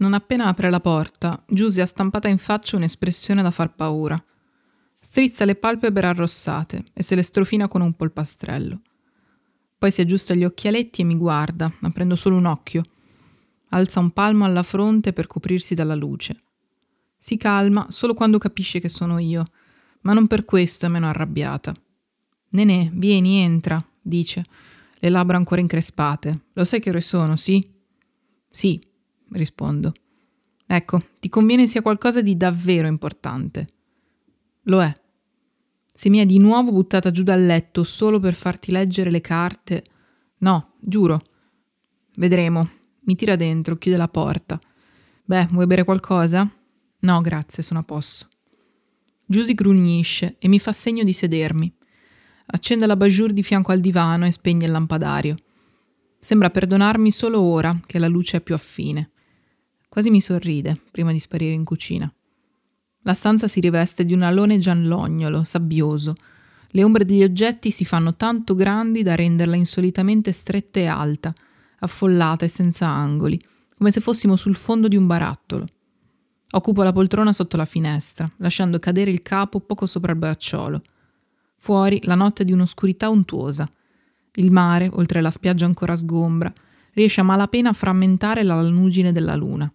Non appena apre la porta, Giusy ha stampata in faccia un'espressione da far paura. Strizza le palpebre arrossate e se le strofina con un polpastrello. Poi si aggiusta gli occhialetti e mi guarda, aprendo solo un occhio. Alza un palmo alla fronte per coprirsi dalla luce. Si calma solo quando capisce che sono io, ma non per questo è meno arrabbiata. Nenè, vieni, entra, dice, le labbra ancora increspate. Lo sai che ore sono, sì? Sì, rispondo. Ecco, ti conviene sia qualcosa di davvero importante. Lo è. Se mi è di nuovo buttata giù dal letto solo per farti leggere le carte. No, giuro. Vedremo. Mi tira dentro, chiude la porta. Beh, vuoi bere qualcosa? No, grazie, sono a posto. Giusy grugnisce e mi fa segno di sedermi. Accende la bajour di fianco al divano e spegne il lampadario. Sembra perdonarmi solo ora che la luce è più affine. Quasi mi sorride prima di sparire in cucina. La stanza si riveste di un alone giallognolo, sabbioso. Le ombre degli oggetti si fanno tanto grandi da renderla insolitamente stretta e alta, affollata e senza angoli, come se fossimo sul fondo di un barattolo. Occupo la poltrona sotto la finestra, lasciando cadere il capo poco sopra il bracciolo. Fuori la notte è di un'oscurità untuosa. Il mare, oltre la spiaggia ancora sgombra, riesce a malapena a frammentare la lanugine della luna.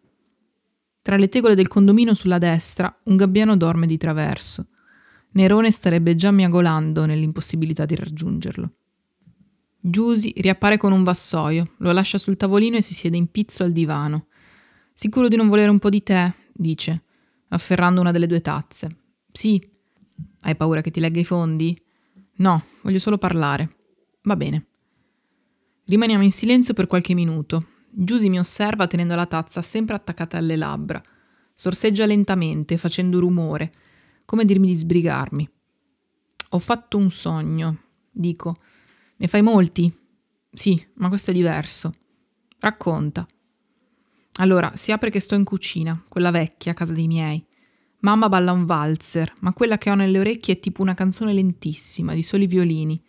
Tra le tegole del condominio sulla destra, un gabbiano dorme di traverso. Nerone starebbe già miagolando nell'impossibilità di raggiungerlo. Giusy riappare con un vassoio, lo lascia sul tavolino e si siede in pizzo al divano. Sicuro di non volere un po' di tè? dice, afferrando una delle due tazze. Sì. Hai paura che ti legga i fondi? No, voglio solo parlare. Va bene. Rimaniamo in silenzio per qualche minuto, Giusy mi osserva tenendo la tazza sempre attaccata alle labbra. Sorseggia lentamente, facendo rumore, come dirmi di sbrigarmi. Ho fatto un sogno, dico. Ne fai molti? Sì, ma questo è diverso. Racconta. Allora, si apre che sto in cucina, quella vecchia, a casa dei miei. Mamma balla un valzer, ma quella che ho nelle orecchie è tipo una canzone lentissima, di soli violini.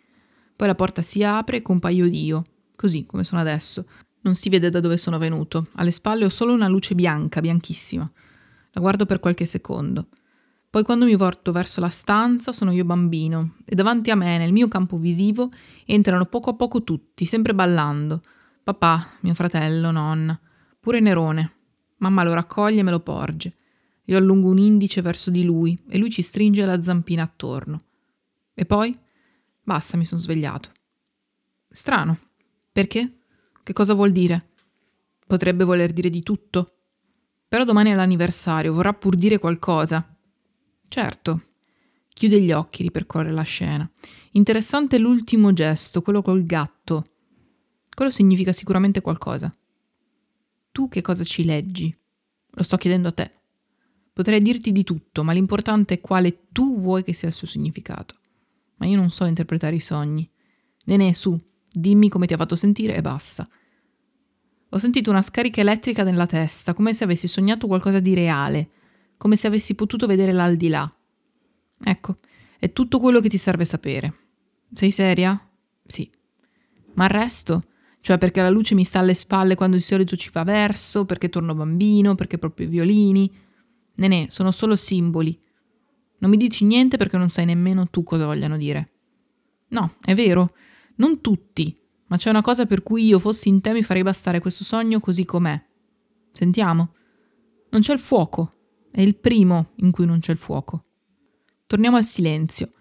Poi la porta si apre e compaio io, così come sono adesso, non si vede da dove sono venuto. Alle spalle ho solo una luce bianca, bianchissima. La guardo per qualche secondo. Poi quando mi volto verso la stanza sono io bambino e davanti a me, nel mio campo visivo, entrano poco a poco tutti, sempre ballando. Papà, mio fratello, nonna, pure Nerone. Mamma lo raccoglie e me lo porge. Io allungo un indice verso di lui e lui ci stringe la zampina attorno. E poi? Basta, mi sono svegliato. Strano. Perché? Che cosa vuol dire? Potrebbe voler dire di tutto. Però domani è l'anniversario, vorrà pur dire qualcosa. Certo. Chiude gli occhi, ripercorre la scena. Interessante l'ultimo gesto, quello col gatto. Quello significa sicuramente qualcosa. Tu che cosa ci leggi? Lo sto chiedendo a te. Potrei dirti di tutto, ma l'importante è quale tu vuoi che sia il suo significato. Ma io non so interpretare i sogni. Nenè, su, Dimmi come ti ha fatto sentire e basta. Ho sentito una scarica elettrica nella testa, come se avessi sognato qualcosa di reale, come se avessi potuto vedere l'aldilà. Ecco, è tutto quello che ti serve sapere. Sei seria? Sì. Ma il resto? Cioè perché la luce mi sta alle spalle quando di solito ci fa verso, perché torno bambino, perché proprio i violini. Nenè, sono solo simboli. Non mi dici niente perché non sai nemmeno tu cosa vogliano dire. No, è vero. Non tutti, ma c'è una cosa per cui io fossi in te mi farei bastare questo sogno così com'è. Sentiamo. Non c'è il fuoco. È il primo in cui non c'è il fuoco. Torniamo al silenzio.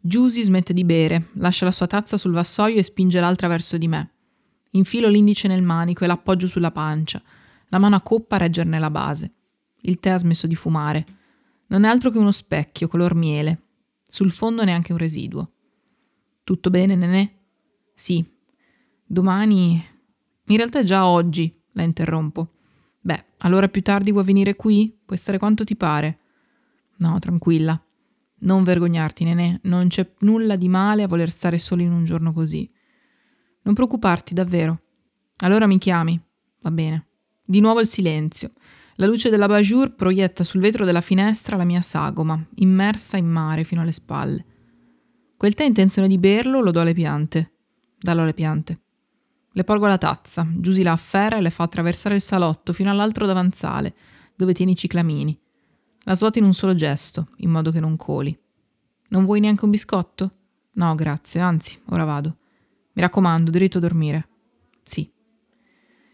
Giusy smette di bere, lascia la sua tazza sul vassoio e spinge l'altra verso di me. Infilo l'indice nel manico e l'appoggio sulla pancia, la mano a coppa a reggerne la base. Il tè ha smesso di fumare. Non è altro che uno specchio color miele. Sul fondo neanche un residuo. Tutto bene, nenè? Sì. Domani. In realtà è già oggi, la interrompo. Beh, allora più tardi vuoi venire qui? Puoi stare quanto ti pare. No, tranquilla. Non vergognarti, nenè, non c'è nulla di male a voler stare solo in un giorno così. Non preoccuparti, davvero. Allora mi chiami. Va bene. Di nuovo il silenzio. La luce della bajour proietta sul vetro della finestra la mia sagoma, immersa in mare fino alle spalle. Quel tè intenzione di berlo lo do alle piante. Dallo alle piante. Le porgo la tazza, Giusy la afferra e le fa attraversare il salotto fino all'altro davanzale, dove tiene i ciclamini. La svuoto in un solo gesto, in modo che non coli. Non vuoi neanche un biscotto? No, grazie, anzi, ora vado. Mi raccomando, diritto a dormire. Sì.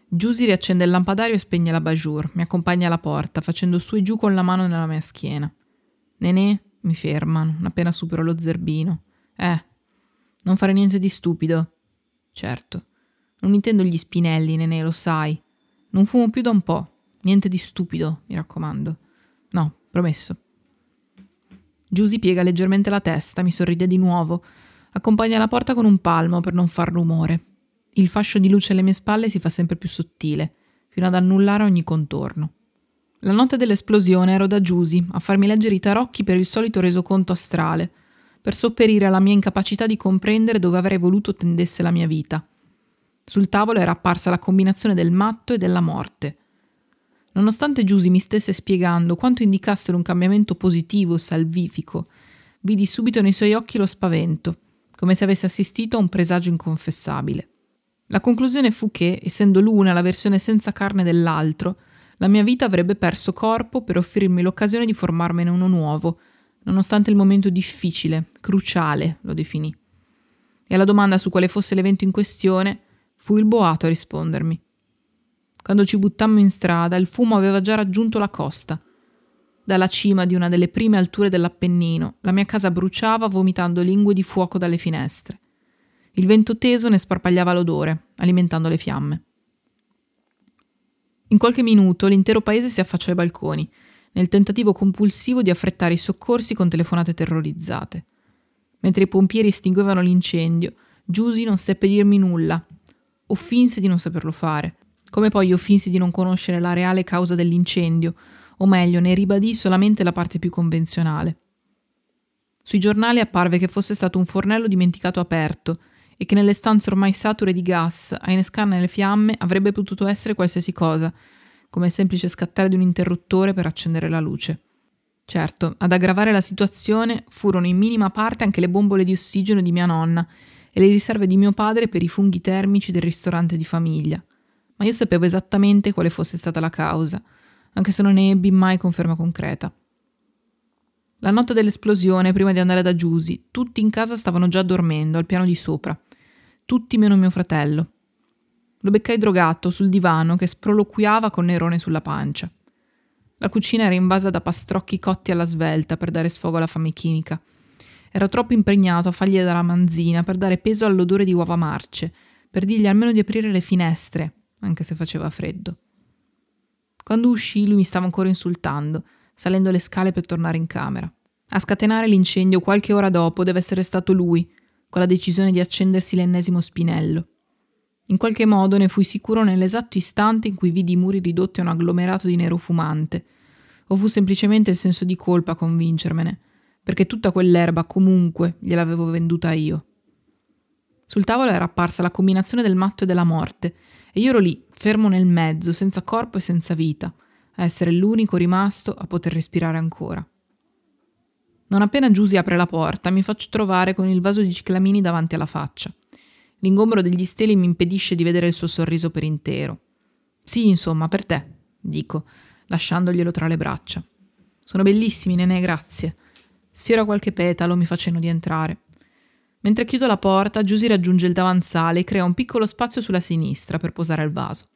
Giusy riaccende il lampadario e spegne la bajour, mi accompagna alla porta, facendo su e giù con la mano nella mia schiena. Nenè, mi ferma, non appena supero lo zerbino. Eh, non fare niente di stupido. Certo. Non intendo gli spinelli, nenè, lo sai. Non fumo più da un po'. Niente di stupido, mi raccomando. No, Promesso. Giusy piega leggermente la testa, mi sorride di nuovo, accompagna la porta con un palmo per non far rumore. Il fascio di luce alle mie spalle si fa sempre più sottile, fino ad annullare ogni contorno. La notte dell'esplosione ero da Giusy a farmi leggere i tarocchi per il solito resoconto astrale, per sopperire alla mia incapacità di comprendere dove avrei voluto tendesse la mia vita. Sul tavolo era apparsa la combinazione del matto e della morte, Nonostante Giusy mi stesse spiegando quanto indicassero un cambiamento positivo, salvifico, vidi subito nei suoi occhi lo spavento, come se avesse assistito a un presagio inconfessabile. La conclusione fu che, essendo l'una la versione senza carne dell'altro, la mia vita avrebbe perso corpo per offrirmi l'occasione di formarmene uno nuovo, nonostante il momento difficile, cruciale, lo definì. E alla domanda su quale fosse l'evento in questione, fu il boato a rispondermi. Quando ci buttammo in strada, il fumo aveva già raggiunto la costa. Dalla cima di una delle prime alture dell'Appennino, la mia casa bruciava vomitando lingue di fuoco dalle finestre. Il vento teso ne sparpagliava l'odore, alimentando le fiamme. In qualche minuto l'intero paese si affacciò ai balconi, nel tentativo compulsivo di affrettare i soccorsi con telefonate terrorizzate. Mentre i pompieri estinguevano l'incendio, Giusy non seppe dirmi nulla, o finse di non saperlo fare. Come poi io finsi di non conoscere la reale causa dell'incendio, o meglio, ne ribadì solamente la parte più convenzionale. Sui giornali apparve che fosse stato un fornello dimenticato aperto e che nelle stanze ormai sature di gas a innescarne le fiamme avrebbe potuto essere qualsiasi cosa, come semplice scattare di un interruttore per accendere la luce. Certo, ad aggravare la situazione furono in minima parte anche le bombole di ossigeno di mia nonna e le riserve di mio padre per i funghi termici del ristorante di famiglia ma io sapevo esattamente quale fosse stata la causa, anche se non ne ebbi mai conferma concreta. La notte dell'esplosione, prima di andare da Giusy, tutti in casa stavano già dormendo al piano di sopra, tutti meno mio fratello. Lo beccai drogato sul divano che sproloquiava con Nerone sulla pancia. La cucina era invasa da pastrocchi cotti alla svelta per dare sfogo alla fame chimica. Ero troppo impregnato a fargli dalla manzina per dare peso all'odore di uova marce, per dirgli almeno di aprire le finestre, anche se faceva freddo. Quando uscì lui mi stava ancora insultando, salendo le scale per tornare in camera. A scatenare l'incendio qualche ora dopo deve essere stato lui, con la decisione di accendersi l'ennesimo spinello. In qualche modo ne fui sicuro nell'esatto istante in cui vidi i muri ridotti a un agglomerato di nero fumante, o fu semplicemente il senso di colpa a convincermene, perché tutta quell'erba comunque gliel'avevo venduta io. Sul tavolo era apparsa la combinazione del matto e della morte, e io ero lì, fermo nel mezzo, senza corpo e senza vita, a essere l'unico rimasto a poter respirare ancora. Non appena Giusy apre la porta, mi faccio trovare con il vaso di ciclamini davanti alla faccia. L'ingombro degli steli mi impedisce di vedere il suo sorriso per intero. Sì, insomma, per te, dico, lasciandoglielo tra le braccia. Sono bellissimi, nenè, grazie. Sfiora qualche petalo, mi fa cenno di entrare. Mentre chiudo la porta, Giusy raggiunge il davanzale e crea un piccolo spazio sulla sinistra per posare il vaso.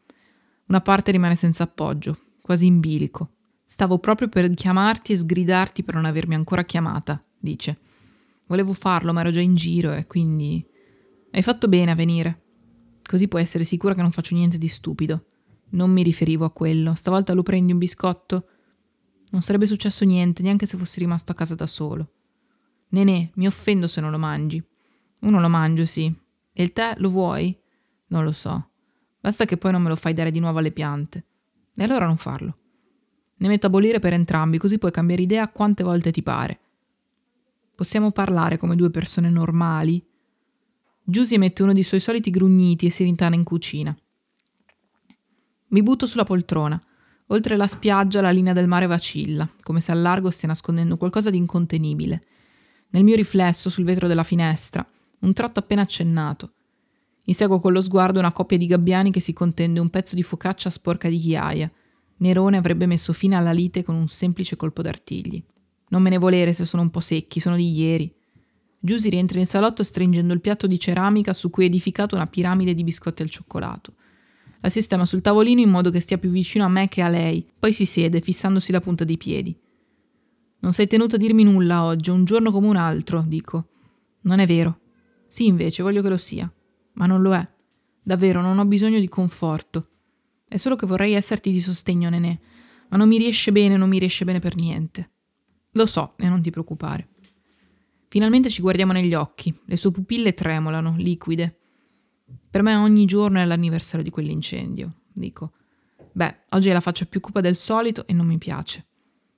Una parte rimane senza appoggio, quasi in bilico. Stavo proprio per chiamarti e sgridarti per non avermi ancora chiamata, dice. Volevo farlo, ma ero già in giro e quindi... Hai fatto bene a venire. Così puoi essere sicura che non faccio niente di stupido. Non mi riferivo a quello. Stavolta lo prendi un biscotto? Non sarebbe successo niente, neanche se fossi rimasto a casa da solo. Nenè, mi offendo se non lo mangi. Uno lo mangio, sì. E il tè lo vuoi? Non lo so. Basta che poi non me lo fai dare di nuovo alle piante. E allora non farlo. Ne metto a bollire per entrambi, così puoi cambiare idea quante volte ti pare. Possiamo parlare come due persone normali? Giusy emette uno dei suoi soliti grugniti e si rintana in cucina. Mi butto sulla poltrona. Oltre la spiaggia la linea del mare vacilla, come se al largo stia nascondendo qualcosa di incontenibile. Nel mio riflesso sul vetro della finestra, un tratto appena accennato. Inseguo con lo sguardo una coppia di gabbiani che si contende un pezzo di focaccia sporca di ghiaia. Nerone avrebbe messo fine alla lite con un semplice colpo d'artigli. Non me ne volere se sono un po' secchi, sono di ieri. Giusy rientra in salotto stringendo il piatto di ceramica su cui è edificato una piramide di biscotti al cioccolato. La sistema sul tavolino in modo che stia più vicino a me che a lei, poi si siede, fissandosi la punta dei piedi. Non sei tenuto a dirmi nulla oggi, un giorno come un altro, dico. Non è vero. Sì, invece, voglio che lo sia. Ma non lo è. Davvero, non ho bisogno di conforto. È solo che vorrei esserti di sostegno, Nenè. Ma non mi riesce bene, non mi riesce bene per niente. Lo so, e non ti preoccupare. Finalmente ci guardiamo negli occhi. Le sue pupille tremolano, liquide. Per me ogni giorno è l'anniversario di quell'incendio, dico. Beh, oggi la faccia più cupa del solito e non mi piace.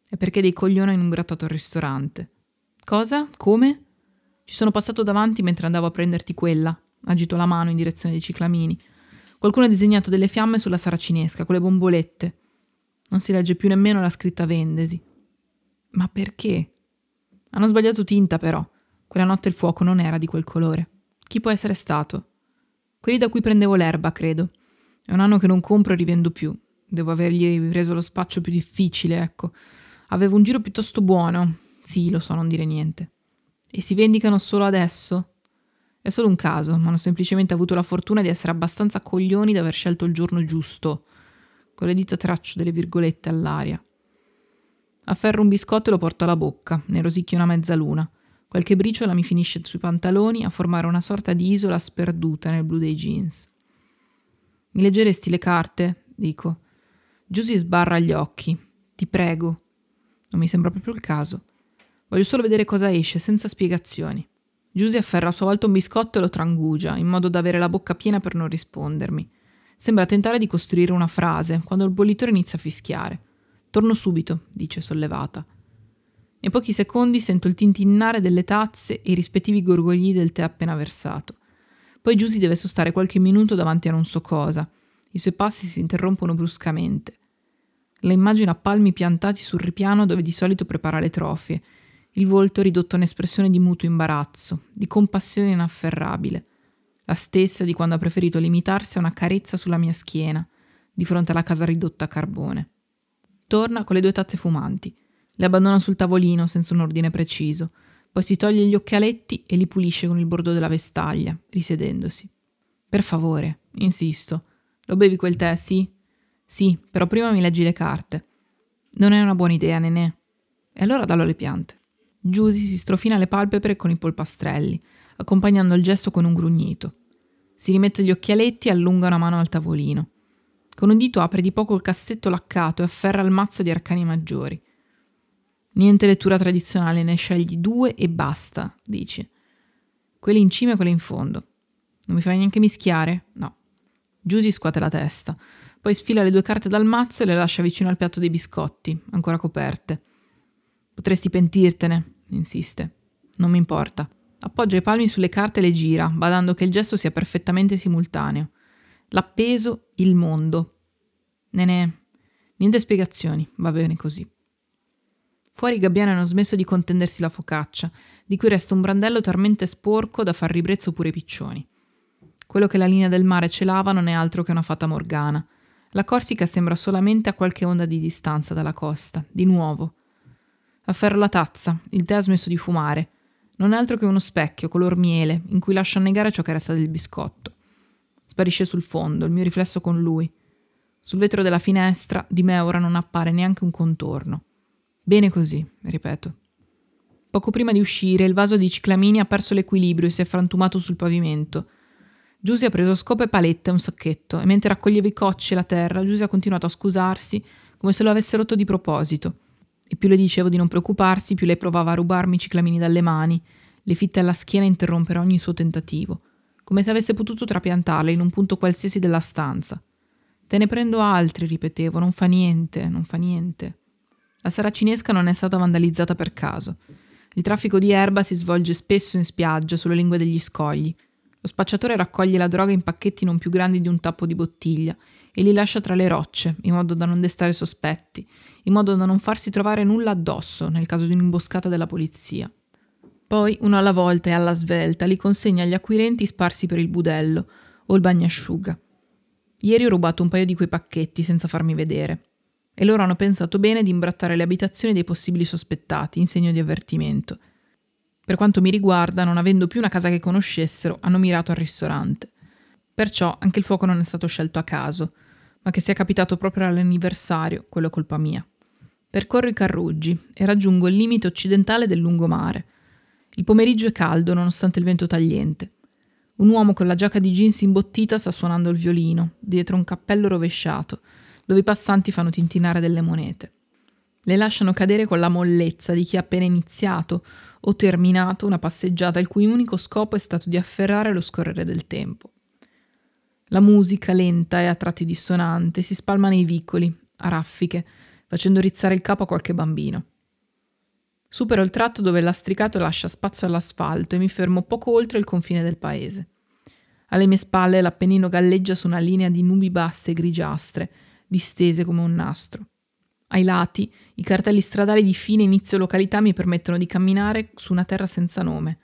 È perché dei coglioni hanno imbrattato al ristorante. Cosa? Come? Ci sono passato davanti mentre andavo a prenderti quella. Agito la mano in direzione dei ciclamini. Qualcuno ha disegnato delle fiamme sulla saracinesca con le bombolette. Non si legge più nemmeno la scritta Vendesi. Ma perché? Hanno sbagliato tinta, però. Quella notte il fuoco non era di quel colore. Chi può essere stato? Quelli da cui prendevo l'erba, credo. È un anno che non compro e rivendo più. Devo avergli reso lo spaccio più difficile, ecco. Avevo un giro piuttosto buono. Sì, lo so, non dire niente. E si vendicano solo adesso? È solo un caso, ma hanno semplicemente avuto la fortuna di essere abbastanza coglioni da aver scelto il giorno giusto. Con le dita traccio delle virgolette all'aria. Afferro un biscotto e lo porto alla bocca, ne rosicchio una mezzaluna. Qualche briciola mi finisce sui pantaloni a formare una sorta di isola sperduta nel blu dei jeans. Mi leggeresti le carte? dico. Giusy sbarra gli occhi. Ti prego. Non mi sembra proprio il caso. Voglio solo vedere cosa esce, senza spiegazioni. Giusy afferra a sua volta un biscotto e lo trangugia, in modo da avere la bocca piena per non rispondermi. Sembra tentare di costruire una frase, quando il bollitore inizia a fischiare. Torno subito, dice sollevata. In pochi secondi sento il tintinnare delle tazze e i rispettivi gorgogli del tè appena versato. Poi Giusy deve sostare qualche minuto davanti a non so cosa. I suoi passi si interrompono bruscamente. La immagino a palmi piantati sul ripiano dove di solito prepara le trofie, il volto ridotto a un'espressione di mutuo imbarazzo, di compassione inafferrabile, la stessa di quando ha preferito limitarsi a una carezza sulla mia schiena, di fronte alla casa ridotta a carbone. Torna con le due tazze fumanti le abbandona sul tavolino senza un ordine preciso, poi si toglie gli occhialetti e li pulisce con il bordo della vestaglia, risedendosi. Per favore, insisto. Lo bevi quel tè, sì? Sì, però prima mi leggi le carte. Non è una buona idea, nenè. E allora dallo alle piante. Giusy si strofina le palpebre con i polpastrelli, accompagnando il gesto con un grugnito. Si rimette gli occhialetti e allunga una mano al tavolino. Con un dito apre di poco il cassetto laccato e afferra il mazzo di arcani maggiori. Niente lettura tradizionale, ne scegli due e basta, dici. Quelli in cima e quelli in fondo. Non mi fai neanche mischiare? No. Giusy scuote la testa, poi sfila le due carte dal mazzo e le lascia vicino al piatto dei biscotti, ancora coperte. Potresti pentirtene, insiste. Non mi importa. Appoggia i palmi sulle carte e le gira, badando che il gesto sia perfettamente simultaneo. L'appeso, il mondo. Nenè, niente spiegazioni, va bene così. Fuori i gabbiani hanno smesso di contendersi la focaccia, di cui resta un brandello talmente sporco da far ribrezzo pure i piccioni. Quello che la linea del mare celava non è altro che una fata morgana. La Corsica sembra solamente a qualche onda di distanza dalla costa, di nuovo. Afferro la tazza, il tè ha smesso di fumare. Non è altro che uno specchio color miele in cui lascio annegare ciò che resta del biscotto. Sparisce sul fondo, il mio riflesso con lui. Sul vetro della finestra di me ora non appare neanche un contorno. Bene così, ripeto. Poco prima di uscire, il vaso di ciclamini ha perso l'equilibrio e si è frantumato sul pavimento. Giusy ha preso scopa e palette e un sacchetto, e mentre raccoglieva i cocci e la terra, Giusy ha continuato a scusarsi come se lo avesse rotto di proposito. E più le dicevo di non preoccuparsi, più lei provava a rubarmi i ciclamini dalle mani, le fitte alla schiena e interrompere ogni suo tentativo, come se avesse potuto trapiantarle in un punto qualsiasi della stanza. Te ne prendo altri, ripetevo, non fa niente, non fa niente. La saracinesca non è stata vandalizzata per caso. Il traffico di erba si svolge spesso in spiaggia, sulle lingue degli scogli. Lo spacciatore raccoglie la droga in pacchetti non più grandi di un tappo di bottiglia e li lascia tra le rocce, in modo da non destare sospetti, in modo da non farsi trovare nulla addosso nel caso di un'imboscata della polizia. Poi, uno alla volta e alla svelta, li consegna agli acquirenti sparsi per il budello o il bagnasciuga. Ieri ho rubato un paio di quei pacchetti senza farmi vedere. E loro hanno pensato bene di imbrattare le abitazioni dei possibili sospettati in segno di avvertimento. Per quanto mi riguarda, non avendo più una casa che conoscessero, hanno mirato al ristorante. Perciò anche il fuoco non è stato scelto a caso, ma che sia capitato proprio all'anniversario, quello è colpa mia. Percorro i Carruggi e raggiungo il limite occidentale del lungomare. Il pomeriggio è caldo nonostante il vento tagliente. Un uomo con la giacca di jeans imbottita sta suonando il violino, dietro un cappello rovesciato, dove i passanti fanno tintinare delle monete. Le lasciano cadere con la mollezza di chi ha appena iniziato o terminato una passeggiata il cui unico scopo è stato di afferrare lo scorrere del tempo. La musica, lenta e a tratti dissonante, si spalma nei vicoli, a raffiche, facendo rizzare il capo a qualche bambino. Supero il tratto dove il lastricato lascia spazio all'asfalto e mi fermo poco oltre il confine del paese. Alle mie spalle l'Appennino galleggia su una linea di nubi basse e grigiastre, distese come un nastro. Ai lati, i cartelli stradali di fine inizio località mi permettono di camminare su una terra senza nome.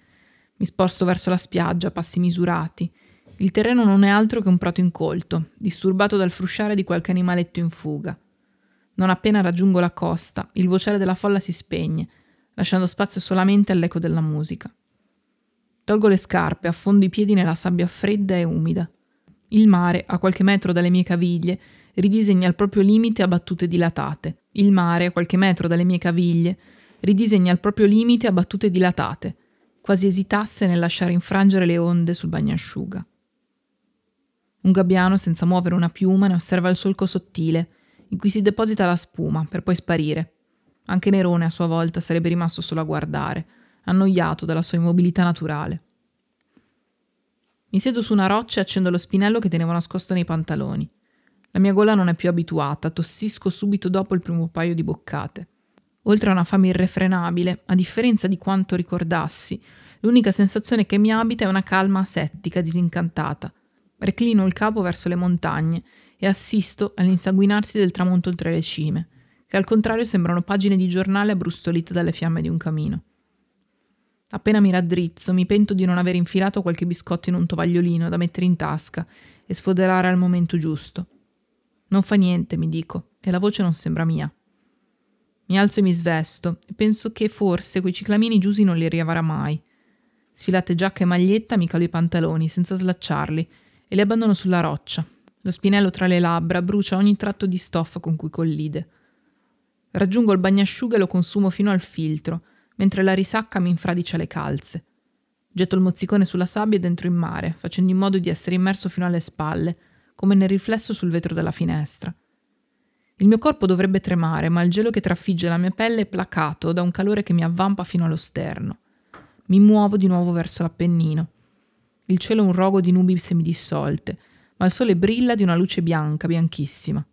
Mi sposto verso la spiaggia passi misurati. Il terreno non è altro che un prato incolto, disturbato dal frusciare di qualche animaletto in fuga. Non appena raggiungo la costa, il vociare della folla si spegne lasciando spazio solamente all'eco della musica. Tolgo le scarpe, affondo i piedi nella sabbia fredda e umida. Il mare, a qualche metro dalle mie caviglie, ridisegna il proprio limite a battute dilatate. Il mare, a qualche metro dalle mie caviglie, ridisegna il proprio limite a battute dilatate, quasi esitasse nel lasciare infrangere le onde sul bagnasciuga. Un gabbiano, senza muovere una piuma, ne osserva il solco sottile, in cui si deposita la spuma, per poi sparire. Anche Nerone a sua volta sarebbe rimasto solo a guardare, annoiato dalla sua immobilità naturale. Mi siedo su una roccia e accendo lo spinello che tenevo nascosto nei pantaloni. La mia gola non è più abituata, tossisco subito dopo il primo paio di boccate. Oltre a una fame irrefrenabile, a differenza di quanto ricordassi, l'unica sensazione che mi abita è una calma asettica, disincantata. Reclino il capo verso le montagne e assisto all'insanguinarsi del tramonto oltre le cime che al contrario sembrano pagine di giornale abbrustolite dalle fiamme di un camino. Appena mi raddrizzo, mi pento di non aver infilato qualche biscotto in un tovagliolino da mettere in tasca e sfoderare al momento giusto. Non fa niente, mi dico, e la voce non sembra mia. Mi alzo e mi svesto, e penso che forse quei ciclamini Giusy non li riavrà mai. Sfilate giacca e maglietta, mi calo i pantaloni, senza slacciarli, e li abbandono sulla roccia. Lo spinello tra le labbra brucia ogni tratto di stoffa con cui collide. Raggiungo il bagnasciuga e lo consumo fino al filtro, mentre la risacca mi infradicia le calze. Getto il mozzicone sulla sabbia e dentro in mare, facendo in modo di essere immerso fino alle spalle, come nel riflesso sul vetro della finestra. Il mio corpo dovrebbe tremare, ma il gelo che trafigge la mia pelle è placato da un calore che mi avvampa fino allo sterno. Mi muovo di nuovo verso l'Appennino. Il cielo è un rogo di nubi semidissolte, ma il sole brilla di una luce bianca, bianchissima.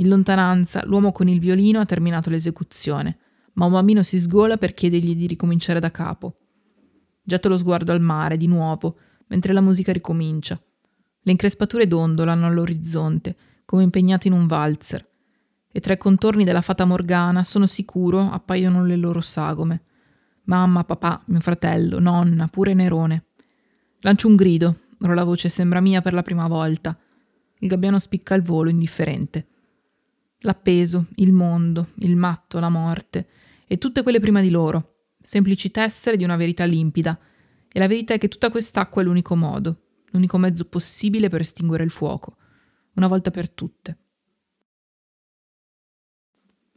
In lontananza l'uomo con il violino ha terminato l'esecuzione, ma un bambino si sgola per chiedergli di ricominciare da capo. Getto lo sguardo al mare, di nuovo, mentre la musica ricomincia. Le increspature dondolano all'orizzonte, come impegnate in un valzer, e tra i contorni della fata morgana, sono sicuro, appaiono le loro sagome. Mamma, papà, mio fratello, nonna, pure Nerone. Lancio un grido, ora la voce sembra mia per la prima volta. Il gabbiano spicca il volo, indifferente l'appeso, il mondo, il matto, la morte e tutte quelle prima di loro, semplici tessere di una verità limpida. E la verità è che tutta quest'acqua è l'unico modo, l'unico mezzo possibile per estinguere il fuoco, una volta per tutte.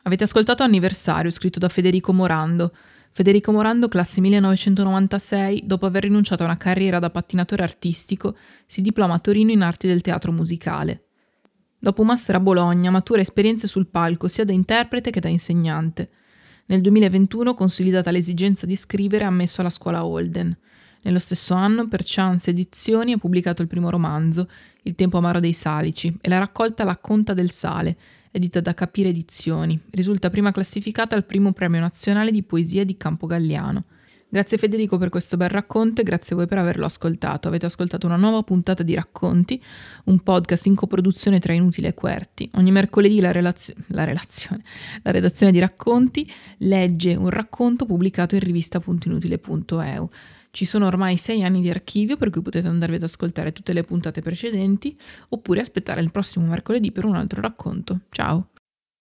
Avete ascoltato Anniversario, scritto da Federico Morando. Federico Morando, classe 1996, dopo aver rinunciato a una carriera da pattinatore artistico, si diploma a Torino in arti del teatro musicale. Dopo un master a Bologna, matura esperienze sul palco sia da interprete che da insegnante. Nel 2021, consolidata l'esigenza di scrivere, ha ammesso alla scuola Holden. Nello stesso anno, per Chance Edizioni, ha pubblicato il primo romanzo, Il tempo amaro dei salici, e la raccolta La conta del sale, edita da Capire Edizioni. Risulta prima classificata al primo premio nazionale di poesia di Campo Galliano. Grazie Federico per questo bel racconto e grazie a voi per averlo ascoltato. Avete ascoltato una nuova puntata di Racconti, un podcast in coproduzione tra Inutile e Querti. Ogni mercoledì la, relazio- la relazione, la redazione di Racconti legge un racconto pubblicato in rivista.inutile.eu. Ci sono ormai sei anni di archivio per cui potete andarvi ad ascoltare tutte le puntate precedenti oppure aspettare il prossimo mercoledì per un altro racconto. Ciao!